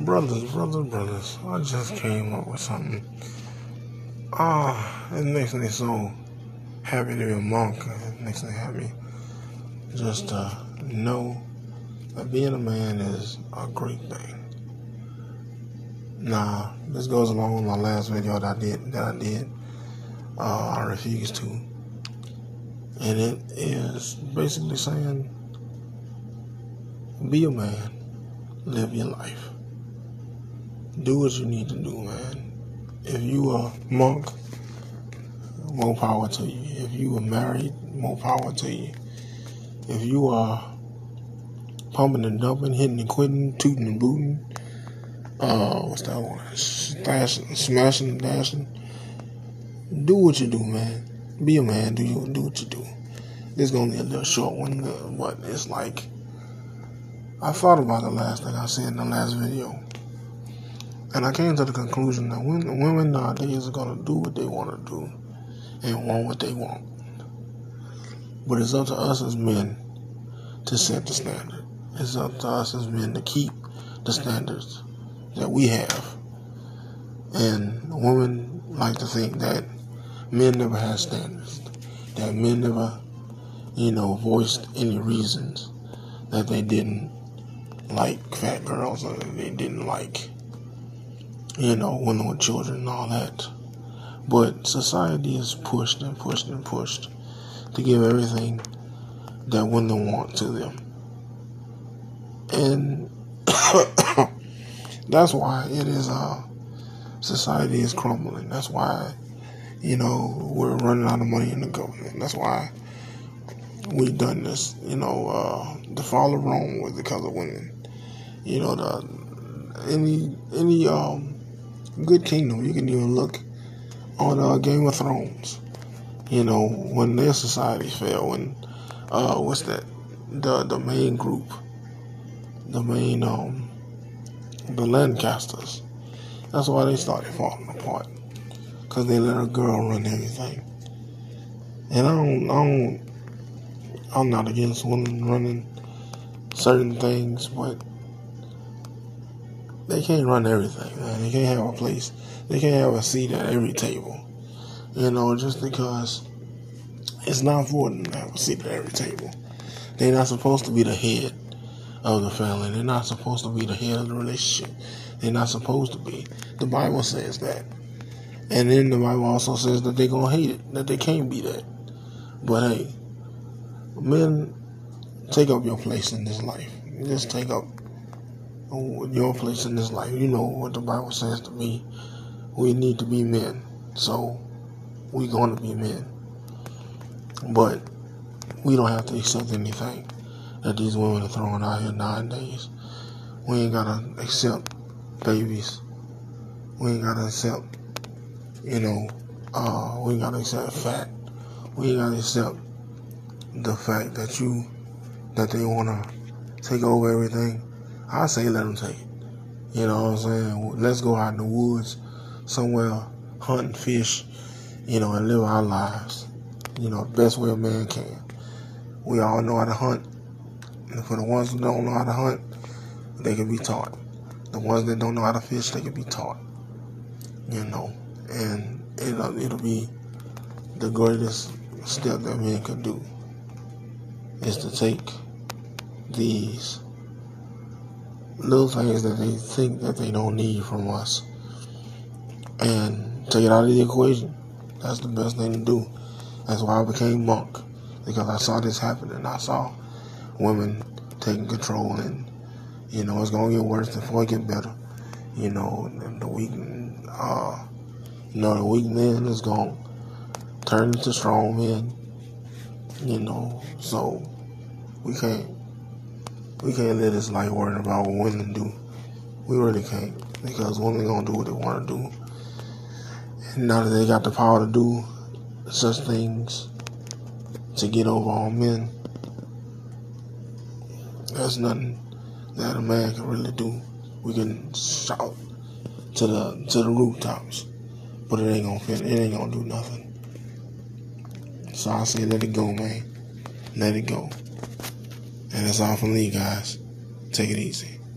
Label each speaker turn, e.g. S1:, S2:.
S1: Brothers, brothers, brothers, I just came up with something. Ah, it makes me so happy to be a monk. It makes me happy just to know that being a man is a great thing. Now, this goes along with my last video that I did. That I did. Uh, I refuse to, and it is basically saying, be a man, live your life, do what you need to do, man. If you are monk, more power to you. If you are married, more power to you. If you are pumping and dumping, hitting and quitting, tooting and booting, uh, what's that one? Stashing, smashing and dashing. Do what you do, man. Be a man. Do you do what you do. This gonna be a little short one, but it's like I thought about the last thing I said in the last video, and I came to the conclusion that women, nowadays are gonna do what they want to do and want what they want. But it's up to us as men to set the standard. It's up to us as men to keep the standards that we have. And women like to think that men never had standards, that men never, you know, voiced any reasons that they didn't like fat girls or they didn't like, you know, women with children and all that. But society is pushed and pushed and pushed to give everything that women want to them. And that's why it is uh society is crumbling. That's why you know we're running out of money in the government. That's why we've done this. You know, uh, the fall of Rome was because of women. You know, the any any um good kingdom you can even look on uh, Game of Thrones. You know, when their society fell, when uh, what's that? The the main group, the main um, the Lancasters. That's why they started falling apart, cause they let a girl run everything. And I don't, I don't, I'm not against women running certain things, but they can't run everything. Man. They can't have a place. They can't have a seat at every table. You know, just because it's not important to have a seat at every table. They're not supposed to be the head of the family. They're not supposed to be the head of the relationship. They're not supposed to be. The Bible says that. And then the Bible also says that they're going to hate it, that they can't be that. But hey, men, take up your place in this life. Just take up your place in this life. You know what the Bible says to me. We need to be men. So, we're going to be men. But we don't have to accept anything that these women are throwing out here nowadays. We ain't gotta accept babies. We ain't gotta accept, you know, uh, we ain't gotta accept fat. We ain't gotta accept the fact that you, that they wanna take over everything. I say let them take it. You know what I'm saying? Let's go out in the woods somewhere, hunt fish, you know, and live our lives you know, best way a man can. We all know how to hunt. And for the ones who don't know how to hunt, they can be taught. The ones that don't know how to fish, they can be taught. You know, and it'll, it'll be the greatest step that men can do is to take these little things that they think that they don't need from us and take it out of the equation. That's the best thing to do. That's why I became monk because I saw this happening. I saw women taking control, and you know it's gonna get worse before it get better. You know, the weak, uh, you know, the weak men is gonna turn into strong men. You know, so we can't we can't let this life worry about what women do. We really can't because women gonna do what they want to do. And now that they got the power to do such things to get over on men. There's nothing that a man can really do. We can shout to the to the rooftops, but it ain't gonna fit. It ain't gonna do nothing. So I say, let it go, man. Let it go. And that's all from me, guys. Take it easy.